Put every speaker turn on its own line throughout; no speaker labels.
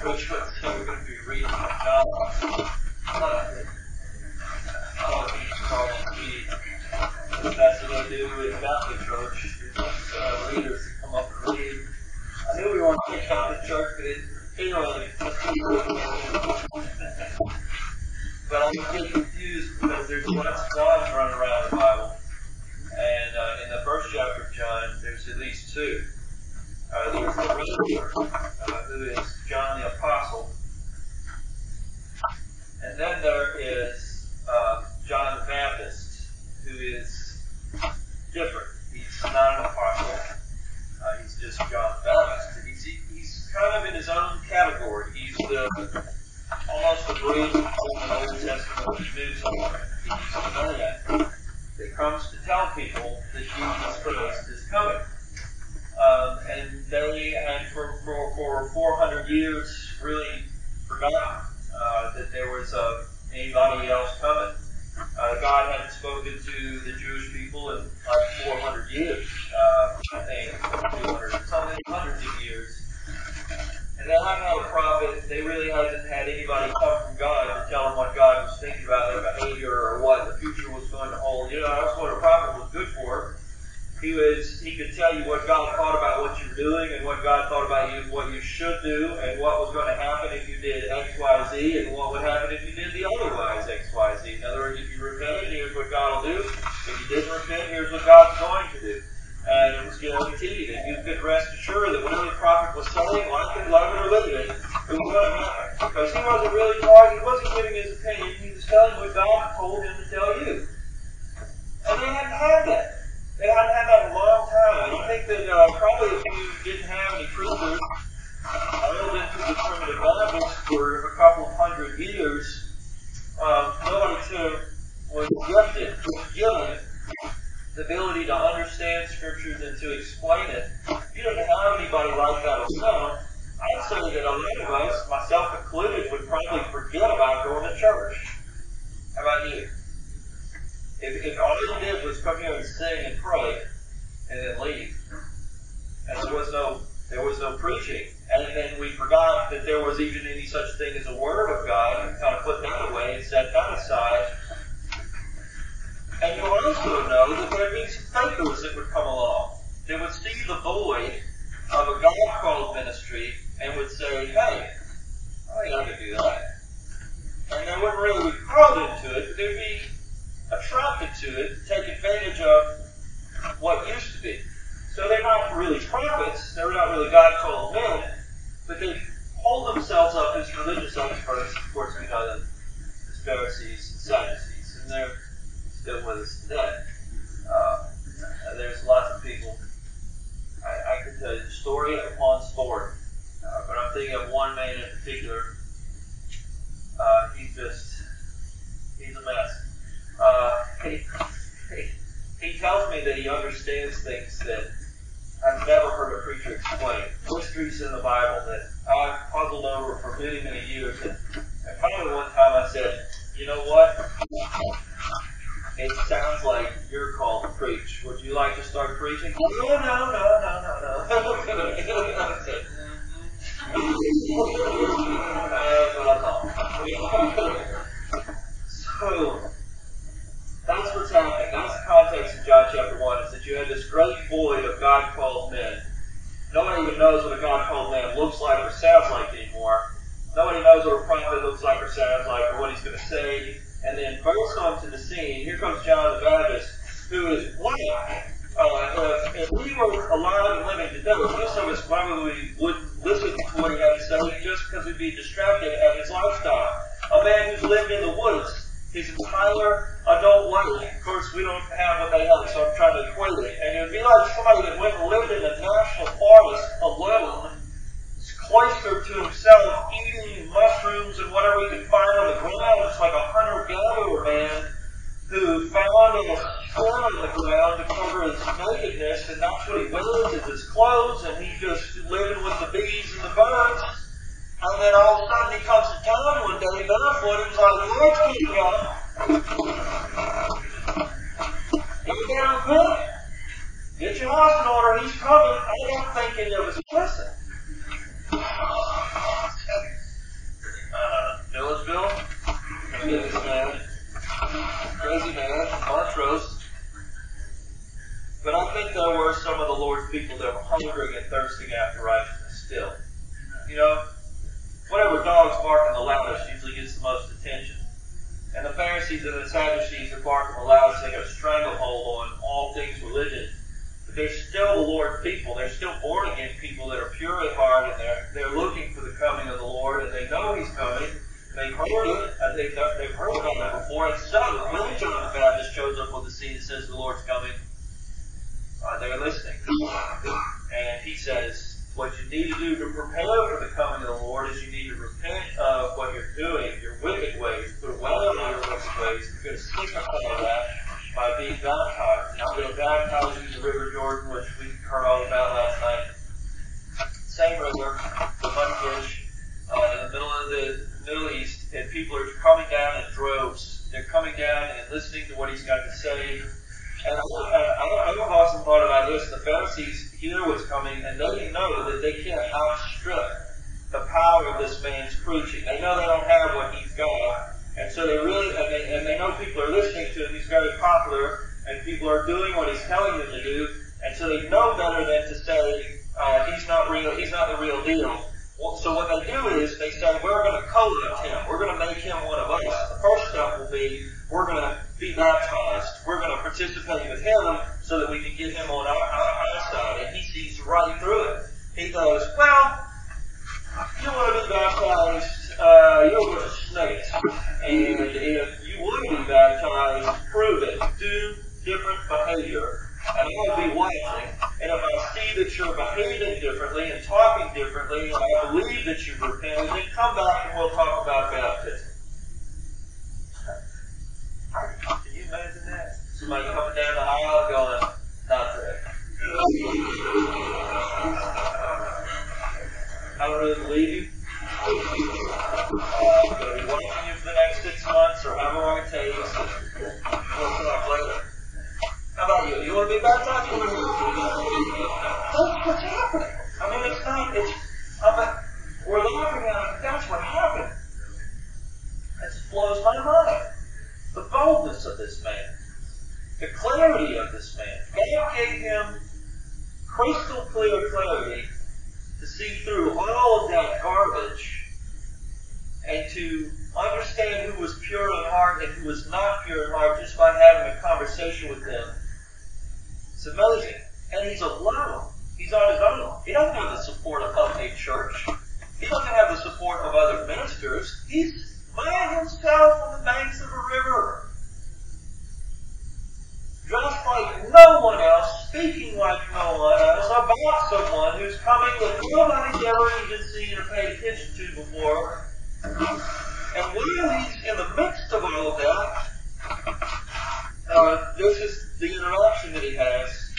coach what team we're going to be reading about. Uh, all these calls That's what I do with Valley Coach. Uh, leaders come up and lead. I knew we weren't going to talk to church, but it didn't really. but I'm getting confused because there's lots of squad years. then. Nobody even knows what a God called man looks like or sounds like anymore. Nobody knows what a prophet looks like or sounds like or what he's going to say. And then first comes to the scene. Here comes John the Baptist, who is white. Uh, if, if we were alive and living today, most of us probably wouldn't listen to what he had to say just because we'd be distracted at his lifestyle. A man who's lived in the woods, his entire adult life. Of course, we don't have what they have, so I'm trying to equate it. And it would be like somebody that went and lived in a national forest alone, cloistered to himself, eating mushrooms and whatever he could find on the ground. It's like a hunter-gatherer man who found a stone on the ground to cover his nakedness, and that's what he wears as his clothes, and he's just living with the bees and the birds. And then all of a sudden he comes to town one day barefoot and he's like, Lord's coming up. You better repent. Get your house in order. He's coming. I don't think any of us listen. Uh, Milledgeville, this man, crazy man, Montrose. But I think there were some of the Lord's people that were hungering and thirsting after righteousness still. You know, dog's barking the loudest usually gets the most attention. And the Pharisees and the Sadducees are barking the loudest. They got a stranglehold on all things religion. But they're still the Lord's people. They're still born again people that are pure at heart, and they're they're looking for the coming of the Lord, and they know He's coming. They've heard it. Uh, they've, they've heard about it before. And so, when John the Baptist shows up on the scene and says the Lord's coming, uh, they're listening. And he says, what you need to do to prepare for the coming of the Lord is you need of what you're doing, your wicked ways, put away your wicked ways. You're going to signify that by being baptized. And I'm going to baptize you in the River Jordan, which we heard all about last night. Same river, the Mudfish, uh, in the middle of the Middle East, and people are coming down in droves. They're coming down and listening to what he's got to say. And I, I, I've often thought about this. The Pharisees hear what's coming, and they know that they can't outstrip the power of this man's preaching. They know they don't have what he's got, and so they really, and they, and they know people are listening to him. He's very popular, and people are doing what he's telling them to do, and so they know better than to say uh, he's not real. He's not the real deal. So what they do is they say we're going to co-opt him. We're going to make him one of us. The first step will be we're going to be baptized. We're going to participate with him so that we can get him on our, our, our side. And he sees right through it. He goes, well, you want to be baptized, uh, you're with snakes. And if you would be baptized, prove it. Do different behavior. And I'm going to be watching. And if I see that you're behaving differently and talking differently, and I believe that you've repented, then come back and we'll talk about baptism. Can you imagine that? Somebody coming down the aisle going, not that. I don't really believe you. Uh, I'm to be watching you for the next six months or however long it takes. We'll talk later. How about you? You want to be baptized? Blows my mind the boldness of this man, the clarity of this man. God gave him crystal clear clarity to see through all of that garbage and to understand who was pure in heart and who was not pure in heart just by having a conversation with them. It's amazing. And he's alone. He's on his own. He doesn't have the support of a church. He doesn't have the support of other ministers. He's by himself on the banks of a river. Just like no one else, speaking like no one else, about someone who's coming that nobody's ever even seen or paid attention to before. And while he's in the midst of all of that, uh, this is the interaction that he has.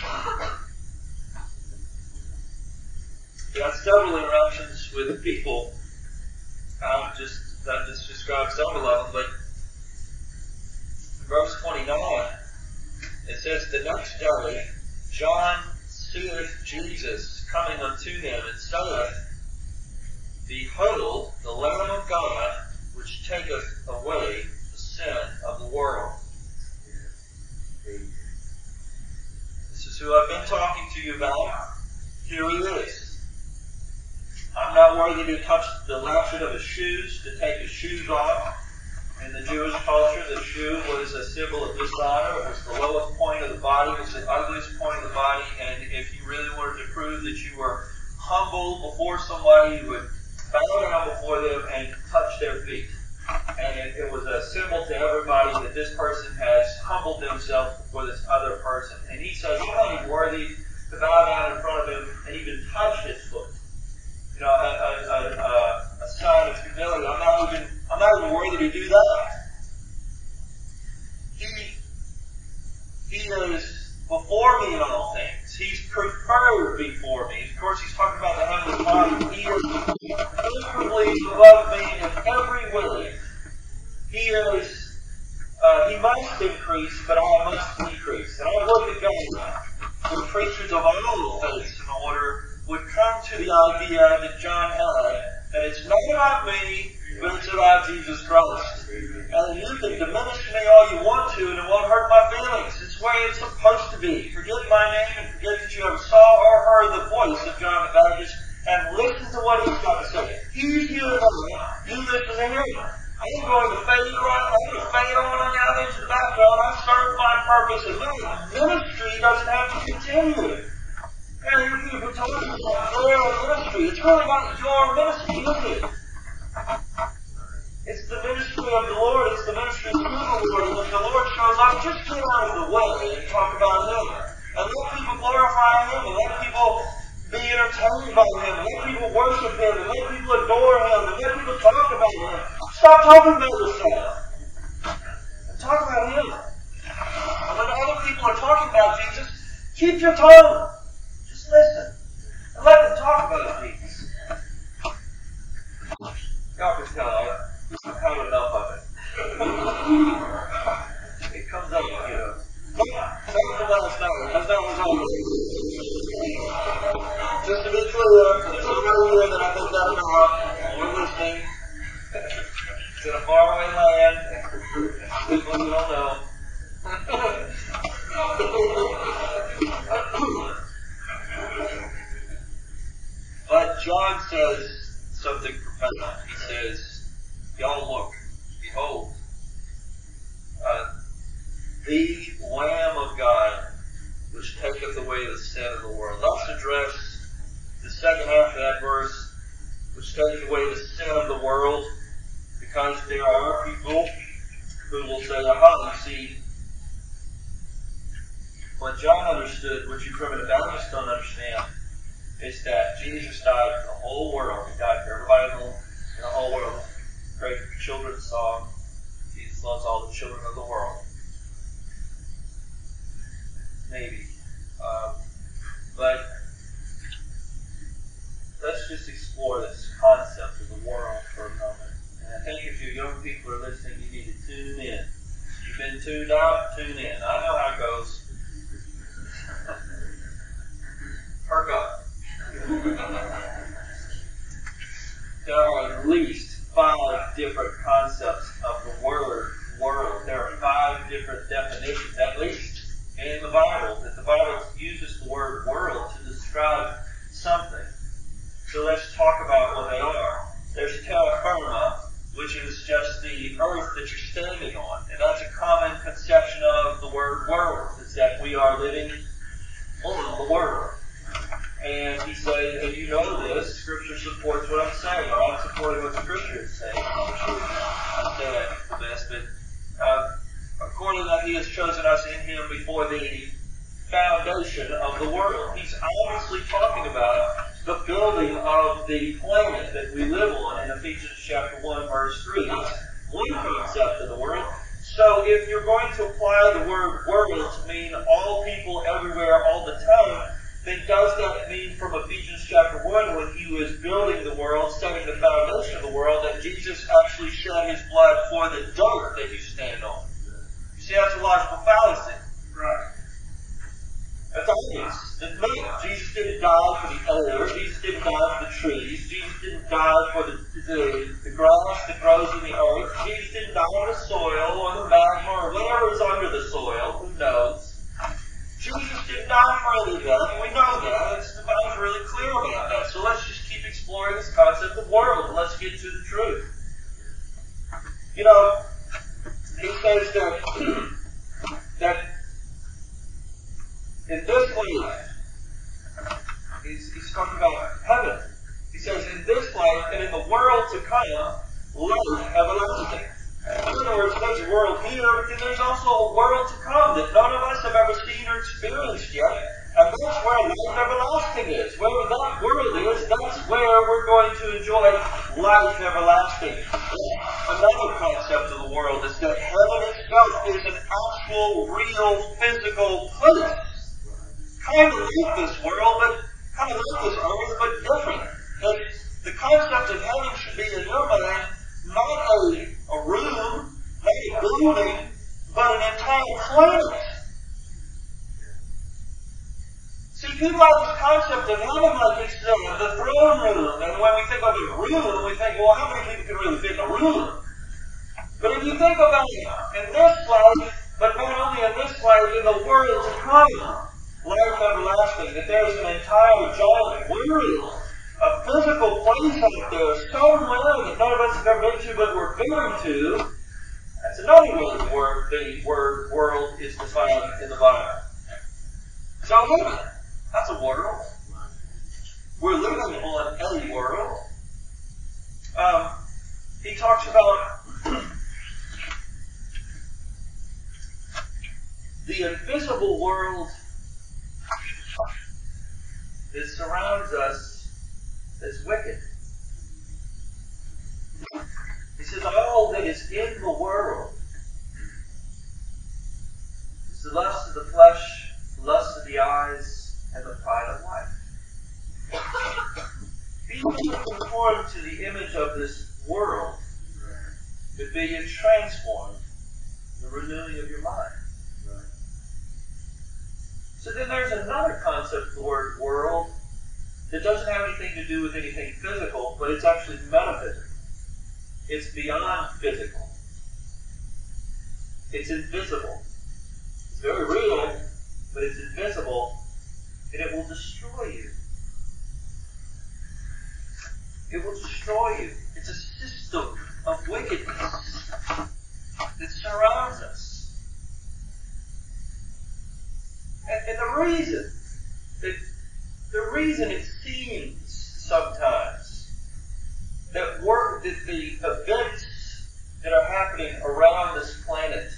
He has several interactions with people. Um, just that just describes some of them, but verse 29, it says, The next day John seeth Jesus coming unto him, and saith, Behold, the Lamb of God, which taketh away the sin of the world. This is who I've been talking to you about. Here he is. I'm not worthy to touch the latchet of his shoes, to take his shoes off. In the Jewish culture, the shoe was a symbol of dishonor. It was the lowest point of the body. It was the ugliest point of the body. And if you really wanted to prove that you were humble before somebody, you would bow down before them and touch their feet. And it, it was a symbol to everybody that this person has humbled themselves before this other person. And he says, you're not worthy to bow down in front of him and even touch his foot. You know, a, a, a, a sign of humility. I'm not even, I'm not even worthy to do that. He, he is before me in all things. He's preferred before me. Of course, he's talking about the Heavenly Father. He is infinitely above me in every way. He is, uh, he must increase, but I must decrease. And I look at God, the preachers of all faiths in order would come to the idea that John had that it's not about me, but it's about Jesus Christ. And you can diminish me all you want to, and it won't hurt my feelings. It's the way it's supposed to be. Forget my name and forget that you ever saw or heard the voice of John the Baptist, and listen to what he's got to say. He's you You listen to him. I ain't going to fade right. I'm going to fade on out into the background. I serve my purpose, and my ministry doesn't have to continue. And you people talking about your ministry. It's not your ministry, is it? It's the ministry of the Lord. It's the ministry through the Lord. And if the Lord shows up, just get out of the way and talk about Him. And let people glorify Him and let people be entertained by Him. And let people worship Him and let people adore Him and let people talk about Him. Stop talking about yourself. And talk about Him. And when other people are talking about Jesus, keep your tongue. Just listen. And let them talk about Jesus. Y'all can tell I've had enough of it. it comes up, you know. That was the last hour. That was over. Just to be clear, for the people here that I think that enough, you're listening. It's in a faraway land. People you don't know. but John says something profound. He says, Y'all look, behold, uh, the Lamb of God, which taketh away the sin of the world. Let's address the second half of that verse, which taketh away the sin of the world, because there are people who will say, aha, you see, what John understood, what you primitive Baptists don't understand, is that Jesus died for the whole world. He died for everybody in the, in the whole world. Great children's song. Jesus loves all the children of the world. Maybe. Um, but let's just explore this concept of the world for a moment. And I think if you young people are listening, you need to tune in. You've been tuned out, tune in. I know how it goes. Perk up. There are at least five different concepts of the word world. There are five different definitions, at least, in the Bible, that the Bible uses the word world to describe something. So let's talk about what they are. There's terra firma, which is just the earth that you're standing on. And that's a common conception of the word world, is that we are living on the world. And he said, and you know this, Scripture supports what I'm saying, I'm supporting what Scripture is saying. That the but uh, according to that, he has chosen us in him before the foundation of the world. He's obviously talking about the building of the planet that we live on in Ephesians chapter 1, verse 3. It's one concept of the world. So if you're going to apply the word world to mean all people everywhere all the time, then does that mean from Ephesians chapter 1 when he was building the world, setting the foundation of the world, that Jesus actually shed his blood for the dirt that you stand on? You see, that's a logical fallacy.
Right.
That's obvious. That no, Jesus didn't die for the air. Jesus didn't die for the trees. Jesus didn't die for the, the, the grass that grows in the earth. Jesus didn't die on the soil or the magma or whatever is under the soil. Who knows? And we know that. It's, the Bible's really clear about that. So let's just keep exploring this concept of world, and let's get to the truth. You know, he says that, that in this life, he's, he's talking about heaven. He says, in this life and in the world to come, life everlasting. In other words, there's a world here, then there's also a world to come that none of us have ever seen or experienced yet. And that's where life everlasting is. Wherever that world is, that's where we're going to enjoy life everlasting. Another concept of the world is that heaven itself is an actual, real, physical place. Kind of like this world, but kind of like this earth, but different. That the concept of heaven should be in your mind not a, a room, not a building, but an entire planet. See, people have this concept of like uh, the throne room, and when we think of a room, we think, well, how many people can really fit in a room? But if you think about it in this life, but not only in this life, in the world to come, life everlasting, that there's an entire giant world, a physical place out there, somewhere that none of us have ever been to, but we're going to. That's another way word, the word world is defined in the Bible. So. That's a world. We're living on a world. Um, he talks about the invisible world that surrounds us is wicked. He says, all that is in the world is the lust of the flesh, the lust of the eyes, and the pride of life. Being conformed to the image of this world, but being transformed, the renewing of your mind. So then there's another concept the word world that doesn't have anything to do with anything physical, but it's actually metaphysical. It's beyond physical. It's invisible. It's very real, but it's invisible and it will destroy you. It will destroy you. It's a system of wickedness that surrounds us. And, and the reason that the reason it seems sometimes that work that the events that are happening around this planet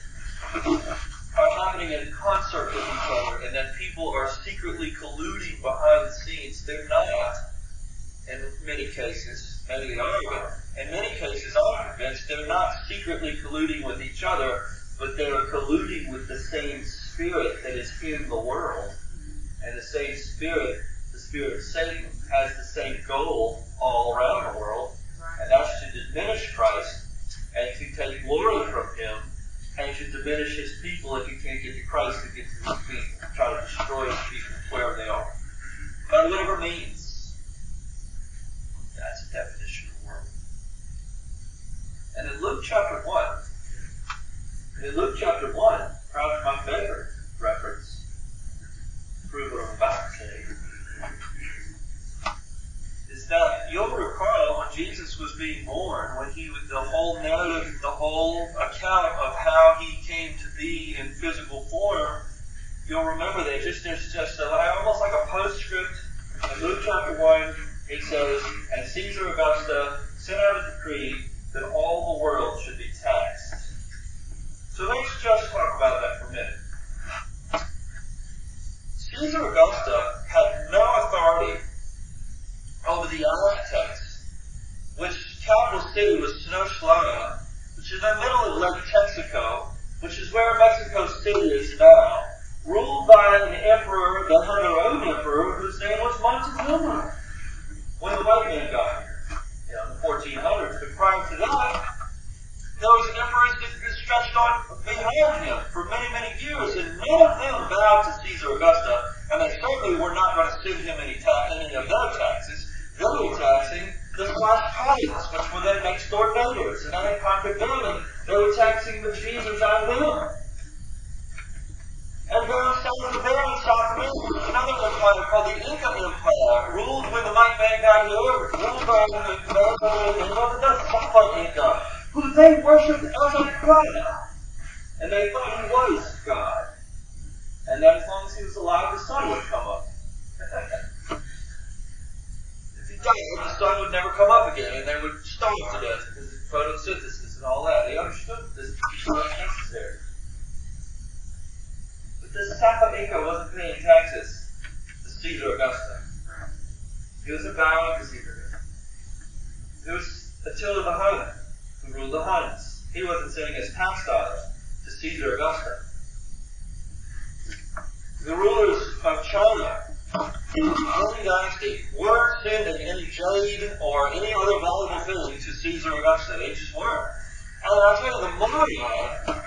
are happening in concert with each other and that people are secretly colluding behind the scenes. They're not, in many cases, they are, but in many cases, I'm convinced they're not secretly colluding with each other, but they're colluding with the same spirit that is in the world. And the same spirit, the spirit of Satan, has the same goal all around the world, and that's to diminish Christ and to take glory from Him and to diminish his people if you can't get to Christ to get to his people. Try to destroy his people wherever they are. By whatever means. That's a definition of world. And in Luke chapter 1, in Luke chapter 1, probably my favorite reference, prove what I'm about to say, is that you'll recall when Jesus was being born, when he was the whole narrative, the whole account of how he came to be in physical form, you'll remember that just there's just a, almost like a postscript in Luke chapter one. It says, "And Caesar Augusta sent out a decree that all the world should be taxed." So let's just talk about that for a minute. Caesar Augusta had no authority over the Aztecs, which capital city was Tenochtitlan, which is in the middle of Lake Texcoco, which is where Mexico City is now, ruled by an emperor the had emperor whose name was Montezuma when the white man got here, you know, in the 1400s. But prior to that, there was an emperor that stretched on behind him for many, many years, and none of them bowed to Caesar Augusta, and they certainly were not going to send him any, ta- any of their taxes they taxing the Tlaxcalans, which were their next door neighbors. And they conquered them, and they were taxing the Jesus out of them. And down south of there in South America, another empire called the Inca Empire, ruled when the white man got here, ruled by the American and the Sapa Inca, who they worshipped as a god. And they thought he was God. And that as long as he was alive, the sun would come up. if he died, the sun would never come up again, and they would starve to death because of photosynthesis and all that. They understood this was necessary. But this Sapa wasn't paying taxes to Caesar Augusta. He was a to Caesar It was Attila the Hun who ruled the Huns. He wasn't sending his tax dollars to Caesar Augusta. The rulers of China in the dynasty weren't sending any jade or any other valuable thing to Caesar Augusta. They just weren't. And I'll tell you, the Maori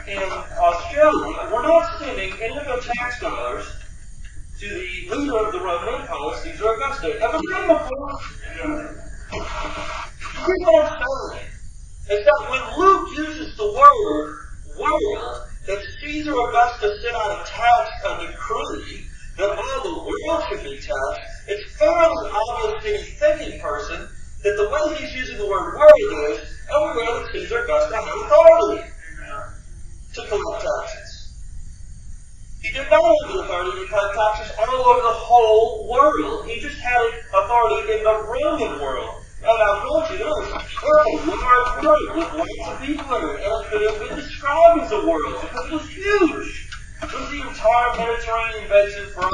in Australia were not sending any of their tax dollars to the leader of the Roman Empire, Caesar Augustus. Have you read before? Here's. Is that when Luke uses the word world, that Caesar Augustus sent out a tax, decree, that all the world should be taxed, it's fairly obvious to any thinking person that the way he's using the word world is oh, everywhere that Caesar Augustus has authority to collect taxes. He did not have the authority to collect taxes all over the whole world. He just had authority in the Roman world. And I told you this, there's a large world with lots of people in it, and it could have been described as a world because it was huge. It was the entire Mediterranean basin for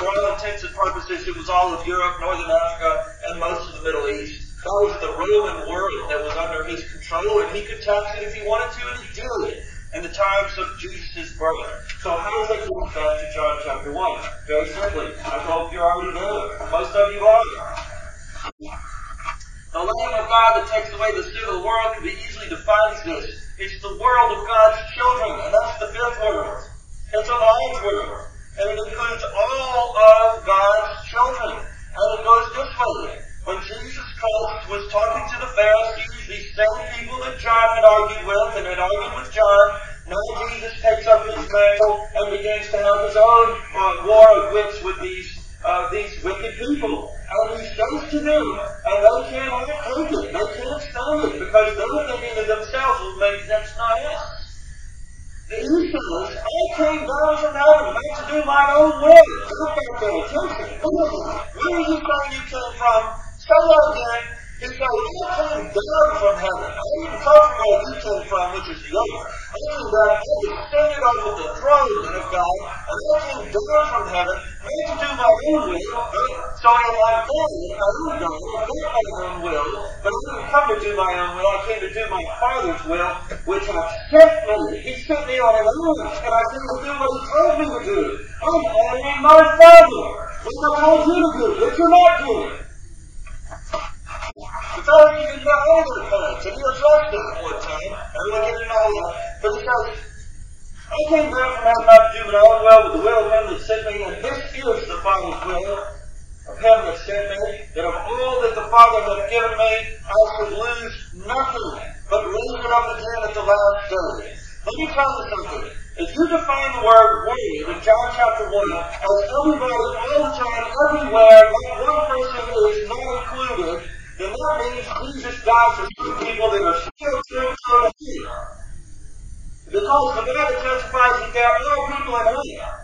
for all intents and purposes. It was all of Europe, Northern Africa, and most of the Middle East. That was the Roman world that was under his control, and he could tax it if he wanted to, and he did it in the times of Jesus' birth. So how does that get back to John chapter 1? Very simply. I hope you're already there. Most of you are. The Lamb of God that takes away the sin of the world can be easily defined as this. It's the world of God's children, and that's the fifth word. It's a large word. And it includes all of God's children. And it goes this way. When Jesus Christ was talking to the Pharisees, these same people that John had argued with and had argued with John, now Jesus takes up his mantle and begins to have his own uh, war of wits with these uh, these wicked people. And he says to them, and they can't take it, they can't stand it, because they're thinking to themselves, well, maybe that's not us. He says, I came down from heaven not to do my own will. Look at that attention. Where are you saying you came from? That again. Said, I came down from heaven. I didn't come from where you came from, which is the other. I came down, I descended onto the throne of God, and I came down from heaven, not to do my own will. So I am going, I am going, I do my own will, but I didn't come to do my own will. I came to do my Father's will, which has sent me. He sent me on an errand, and I came to do what He told me to do. I'm honoring my Father. What I told you to do, what you're not doing. Not know their parents, and he addressed them at one time. I don't get into all. But he says, I came down from heaven do my own will, but the will of him that sent me, and this is the Father's will of him that sent me, that of all that the Father hath given me, I should lose nothing, but raise it up again at the last day. Let me tell you something. If you define the word word in John chapter 1 as everybody all the time, everywhere, not one person is not included, then that means Jesus died for some people that are still still to the field. Because the Bible testifies that there are people in hell.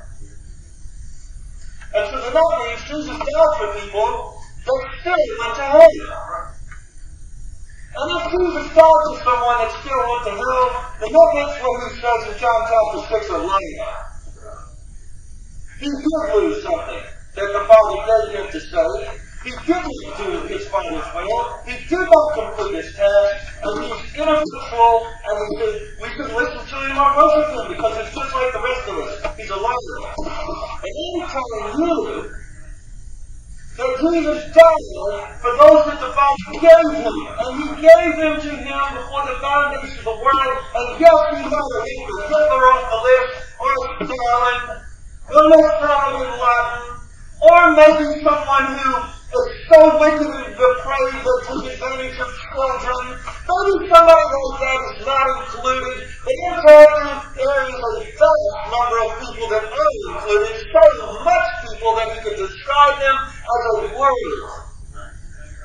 And so then that means Jesus died for people that still went to hell. And if Jesus died for someone that still went to hell, then that makes what he says in John chapter 6 a lie. He did lose something that the Father gave him to say. He didn't do his Father's will. He did not complete his task. And he he's ineffectual. And we should, we should listen to him or worship him because he's just like the rest of us. He's a liar. And I'm telling you that Jesus died for those that the Father gave him. And he gave them to him before the foundation of the world. And yes, he might have named Hitler off the list, or Stalin, or let's try in Latin, or maybe someone who so wicked and depraved that took advantage of children. Maybe somebody like that is not included. But telling you, there is a vast number of people that are included, so much people that you could describe them as a word.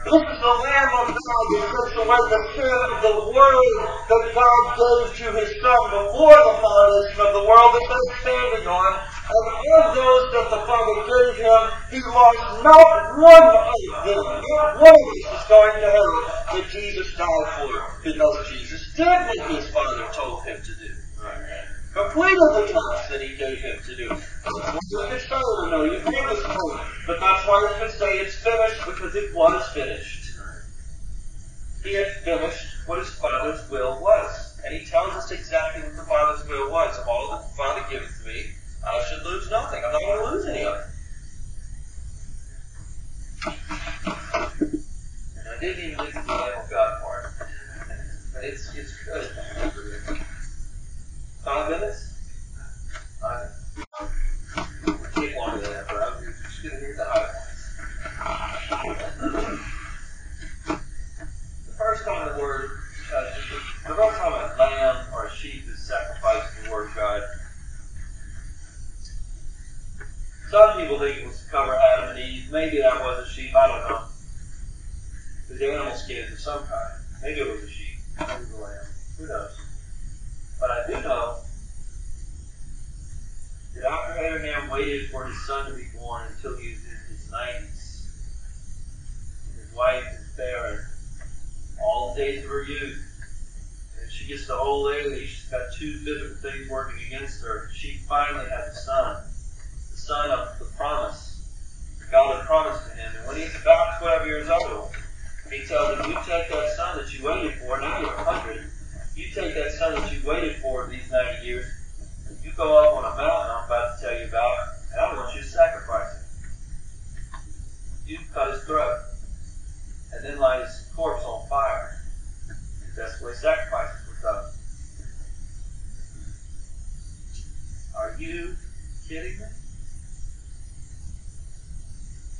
This is the Lamb of God
He takes away the sin of the world that God gave to His Son before the foundation of the world that they're standing on. And of those that the Father gave Him, He lost not one of them. Not one of us is going to heaven that Jesus died for because Jesus did what His Father told Him to do. Completed the task that He gave Him to do. You can say no, you can this point. But that's why you can say it's finished because it was finished. He had finished what his Father's will was. And he tells us exactly what the Father's will was. All that the Father gives to me, I should lose nothing. I'm not going to lose any of it. And I didn't even get to the Lamb of God part. But it's, it's good. Five minutes? Five minutes. Take longer than that, but I'm just going to hear the high points. The first time the word, uh, the first time a lamb or a sheep is sacrificed to the Word of God, some people think it was to cover Adam and Eve. Maybe that was a sheep. I don't know. Because animal skins of some kind. Maybe it was a sheep. Maybe it was a lamb. Who knows? But I do know that after Abraham waited for his son to be born until he was in his 90s, and his wife is barren, all the days of her youth, and she gets to old age, she's got two physical things working against her. She finally has a son, the son of the promise. God had promised to him. And when he's about 12 years old, he tells him, You take that son that you waited for, now you're 100. You take that son that you waited for these 90 years, you go up on a mountain I'm about to tell you about, and I want you to sacrifice him. You cut his throat, and then light his corpse on fire. That's the way sacrifices were done. Are you kidding me?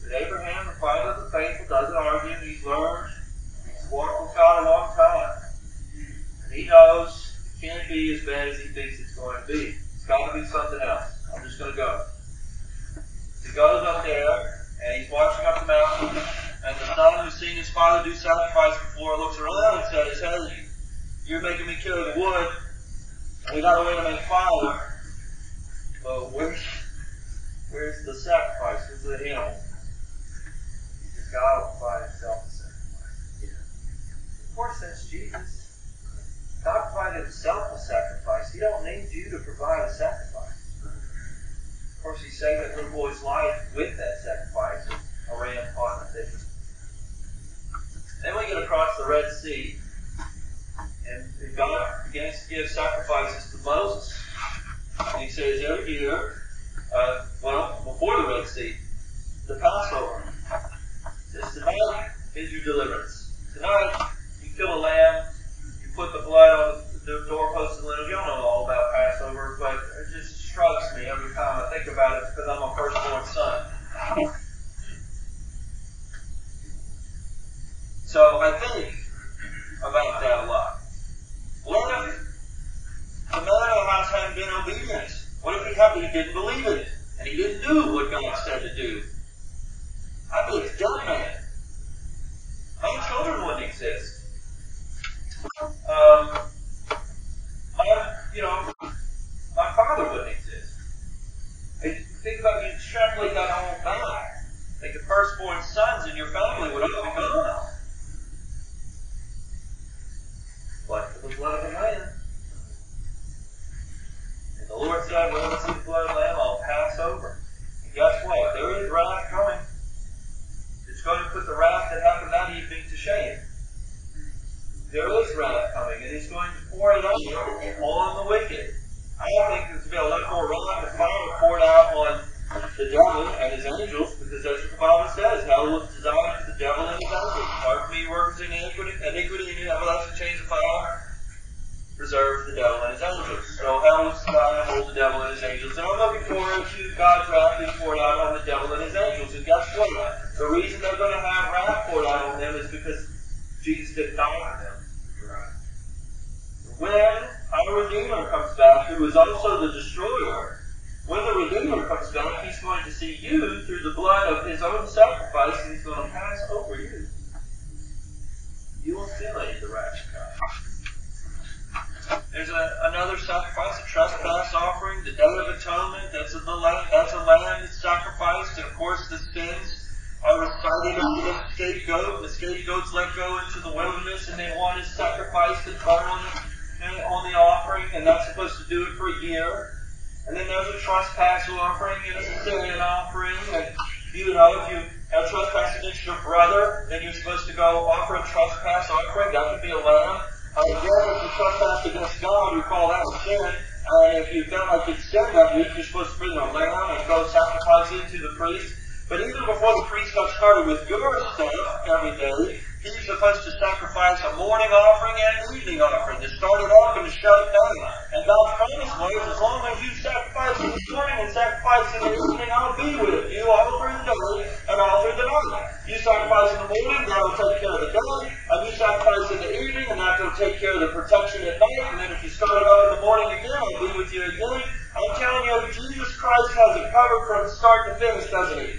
But Abraham, the father of the faithful, doesn't argue. He's learned. He's walked with God a long time. Knows it can't be as bad as he thinks it's going to be. It's got to be something else. I'm just going to go. He goes up there, and he's watching up the mountain, and the son who's seen his father do sacrifice before looks around and says, Hey, you're making me kill the wood, we got a way to make fire. But where's, where's the sacrifice? Where's the animal? God will provide himself a sacrifice. Yeah. Of course, that's Jesus. God provided himself a He don't need you to provide a sacrifice. Of course, he saved that little boy's life with that sacrifice, a ram caught in a thicket. Then we get across the Red Sea, and God begins to give sacrifices to Moses. And he says every year, uh, well, before the Red Sea, the Passover. Tonight is your deliverance. Tonight you kill a lamb, you put the blood on the doorpost and lintels. Y'all know all about Passover, but it just strikes me every time I think about it because I'm a firstborn son. So I think about that a lot. What if the of the house hadn't been obedient? What if he, had, he didn't believe it and he didn't do what God said to do? I'd be a dumb man. My children wouldn't exist. Um, my, you know, my father wouldn't exist. And think about you extrapolate that whole back. Like the firstborn sons in your family would all be gone. But for the blood of a lamb. And the Lord said, When I see the blood of the lamb, I'll pass over. And guess what? There is wrath coming. It's going to put the wrath that happened that evening to shame. There is wrath coming, and He's going to pour it out on the wicked. I don't think there's going to be a lot more wrath and fire poured out on the devil and his angels, because that's what the Bible says. Hell was designed for the devil and his angels. Apart from me workers in iniquity, iniquity and everlasting chains of fire, reserved for the devil and his angels. So hell was designed to hold the devil and his angels. And I'm looking forward to God's wrath being poured out on the devil and his angels. And guess what? The reason they're going to have wrath poured out on them is because Jesus didn't die for them. When our Redeemer comes back, who is also the destroyer, when the Redeemer comes back, he's going to see you through the blood of his own sacrifice, and he's going to pass over you. you will stimulate the wrath of God. There's a, another sacrifice, a trespass offering, the Day of Atonement. That's a, that's a lamb that's sacrificed, and of course the sins are recited over the scapegoat. The scapegoat's let go into the wilderness, and they want is sacrifice and burned on the, on the offering, and that's supposed to do it for a year. And then there's a trespass offering and a sin offering, and you know if you have trespass against your brother, then you're supposed to go offer a trespass offering. That could be a lamb. Uh, again, if you trespass against God, you call that a sin. And if you felt like you'd sinned that week, you're supposed to bring a lamb and go sacrifice it to the priest. But even before the priest got started with your stuff every day, he's supposed to sacrifice a morning offering and an evening offering start it off and to shut it down. And God's promise was, as long as you sacrifice in the morning and sacrifice in the evening, I'll be with you all through the day and all through the night. You sacrifice in the morning, God will take care of the day, and you sacrifice in the evening, and that will take care of the protection at night. And then if you start it up in the morning again, I'll be with you again. I'm telling you, Jesus Christ has it covered from start to finish, doesn't he?